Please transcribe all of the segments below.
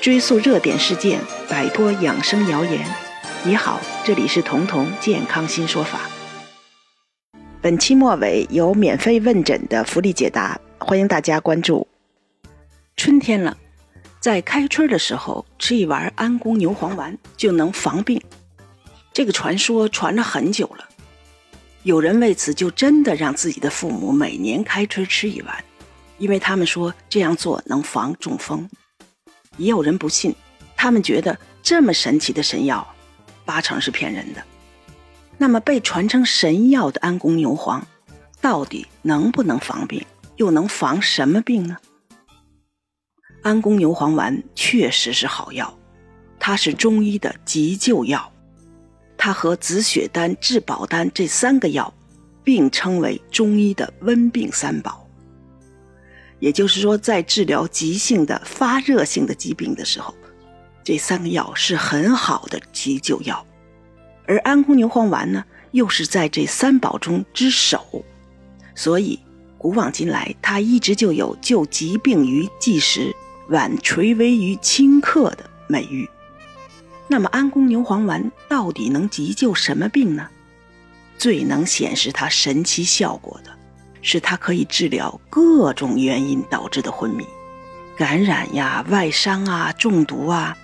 追溯热点事件，摆脱养生谣言。你好，这里是彤彤健康新说法。本期末尾有免费问诊的福利解答，欢迎大家关注。春天了，在开春的时候吃一丸安宫牛黄丸就能防病，这个传说传了很久了。有人为此就真的让自己的父母每年开春吃一丸，因为他们说这样做能防中风。也有人不信，他们觉得这么神奇的神药，八成是骗人的。那么被传称神药的安宫牛黄，到底能不能防病？又能防什么病呢？安宫牛黄丸确实是好药，它是中医的急救药，它和紫雪丹、治宝丹这三个药并称为中医的温病三宝。也就是说，在治疗急性的发热性的疾病的时候，这三个药是很好的急救药，而安宫牛黄丸呢，又是在这三宝中之首，所以古往今来，它一直就有救疾病于计时、挽垂危于顷刻的美誉。那么，安宫牛黄丸到底能急救什么病呢？最能显示它神奇效果的。是它可以治疗各种原因导致的昏迷、感染呀、外伤啊、中毒啊，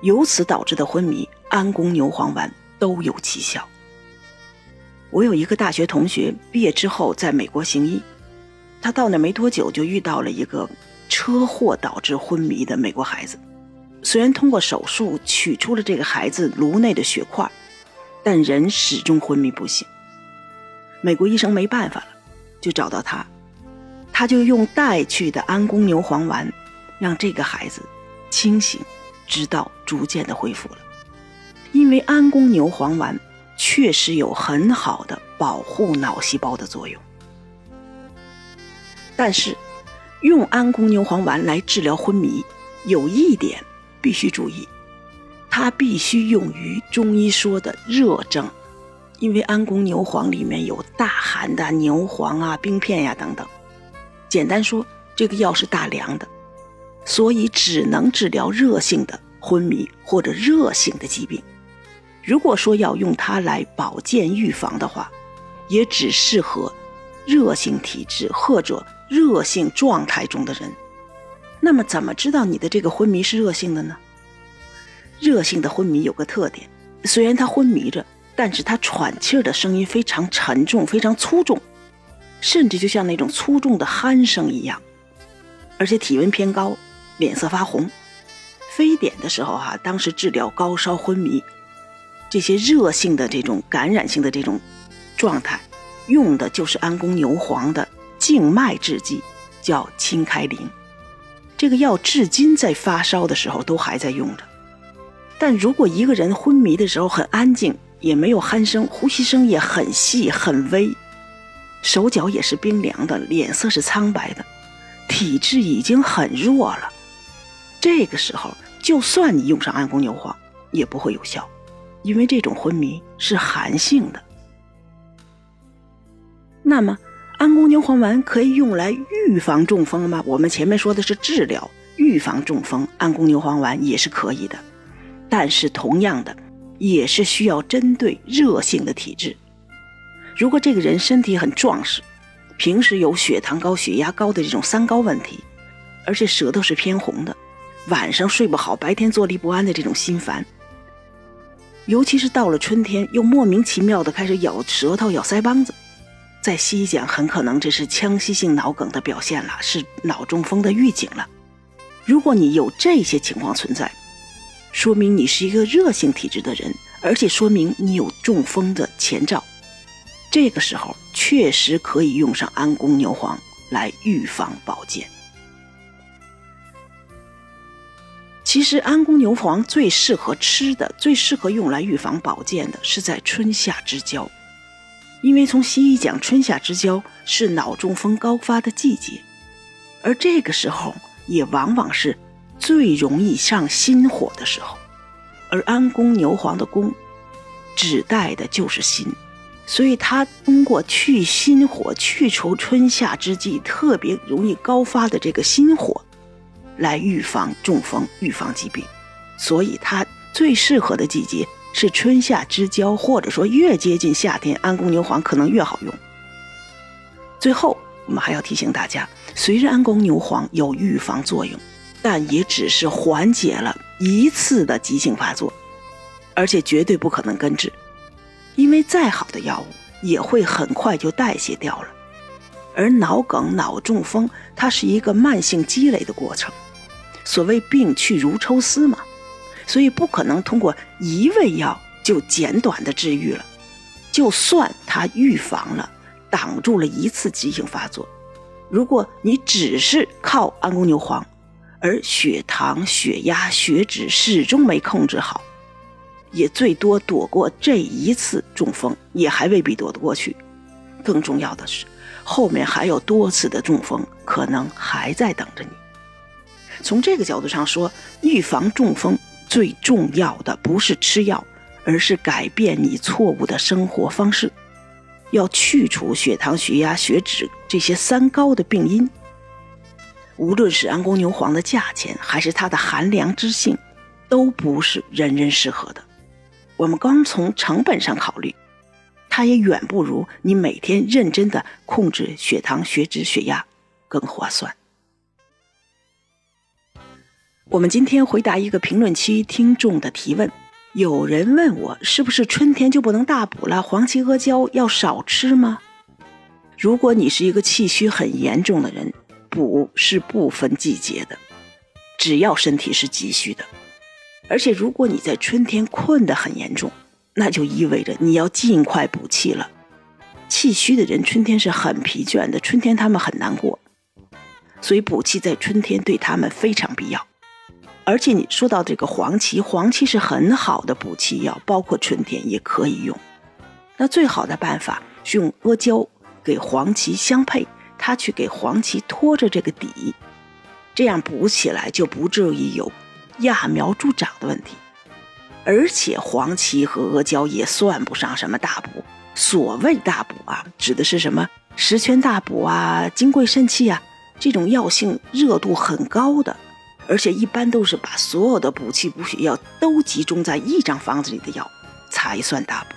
由此导致的昏迷，安宫牛黄丸都有奇效。我有一个大学同学，毕业之后在美国行医，他到那没多久就遇到了一个车祸导致昏迷的美国孩子。虽然通过手术取出了这个孩子颅内的血块，但人始终昏迷不醒。美国医生没办法了。就找到他，他就用带去的安宫牛黄丸，让这个孩子清醒，直到逐渐的恢复了。因为安宫牛黄丸确实有很好的保护脑细胞的作用。但是，用安宫牛黄丸来治疗昏迷，有一点必须注意，它必须用于中医说的热症。因为安宫牛黄里面有大寒的牛黄啊、冰片呀等等，简单说，这个药是大凉的，所以只能治疗热性的昏迷或者热性的疾病。如果说要用它来保健预防的话，也只适合热性体质或者热性状态中的人。那么，怎么知道你的这个昏迷是热性的呢？热性的昏迷有个特点，虽然他昏迷着。但是他喘气儿的声音非常沉重，非常粗重，甚至就像那种粗重的鼾声一样，而且体温偏高，脸色发红。非典的时候哈，当时治疗高烧昏迷这些热性的这种感染性的这种状态，用的就是安宫牛黄的静脉制剂，叫清开灵。这个药至今在发烧的时候都还在用着。但如果一个人昏迷的时候很安静，也没有鼾声，呼吸声也很细很微，手脚也是冰凉的，脸色是苍白的，体质已经很弱了。这个时候，就算你用上安宫牛黄，也不会有效，因为这种昏迷是寒性的。那么，安宫牛黄丸可以用来预防中风吗？我们前面说的是治疗，预防中风，安宫牛黄丸也是可以的，但是同样的。也是需要针对热性的体质。如果这个人身体很壮实，平时有血糖高、血压高的这种三高问题，而且舌头是偏红的，晚上睡不好，白天坐立不安的这种心烦，尤其是到了春天，又莫名其妙的开始咬舌头、咬腮帮子，在西医讲，很可能这是腔隙性脑梗的表现了，是脑中风的预警了。如果你有这些情况存在，说明你是一个热性体质的人，而且说明你有中风的前兆。这个时候确实可以用上安宫牛黄来预防保健。其实安宫牛黄最适合吃的、最适合用来预防保健的是在春夏之交，因为从西医讲，春夏之交是脑中风高发的季节，而这个时候也往往是。最容易上心火的时候，而安宫牛黄的宫，指代的就是心，所以它通过去心火、去除春夏之际特别容易高发的这个心火，来预防中风、预防疾病，所以它最适合的季节是春夏之交，或者说越接近夏天，安宫牛黄可能越好用。最后，我们还要提醒大家，虽然安宫牛黄有预防作用，但也只是缓解了一次的急性发作，而且绝对不可能根治，因为再好的药物也会很快就代谢掉了。而脑梗、脑中风，它是一个慢性积累的过程。所谓病去如抽丝嘛，所以不可能通过一味药就简短的治愈了。就算它预防了、挡住了一次急性发作，如果你只是靠安宫牛黄，而血糖、血压、血脂始终没控制好，也最多躲过这一次中风，也还未必躲得过去。更重要的是。后面还有多次的中风，可能还在等着你。从这个角度上说，预防中风最重要的不是吃药，而是改变你错误的生活方式，要去除血糖、血压、血脂这些三高的病因。无论是安宫牛黄的价钱，还是它的寒凉之性，都不是人人适合的。我们光从成本上考虑。它也远不如你每天认真的控制血糖、血脂、血压更划算。我们今天回答一个评论区听众的提问，有人问我是不是春天就不能大补了？黄芪、阿胶要少吃吗？如果你是一个气虚很严重的人，补是不分季节的，只要身体是急需的。而且如果你在春天困得很严重。那就意味着你要尽快补气了。气虚的人春天是很疲倦的，春天他们很难过，所以补气在春天对他们非常必要。而且你说到这个黄芪，黄芪是很好的补气药，包括春天也可以用。那最好的办法是用阿胶给黄芪相配，他去给黄芪托着这个底，这样补起来就不至于有揠苗助长的问题。而且黄芪和阿胶也算不上什么大补。所谓大补啊，指的是什么十全大补啊、金匮肾气啊这种药性热度很高的，而且一般都是把所有的补气补血药都集中在一张方子里的药才算大补。